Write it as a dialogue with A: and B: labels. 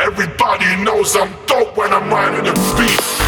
A: Everybody knows I'm dope when I'm riding the beat.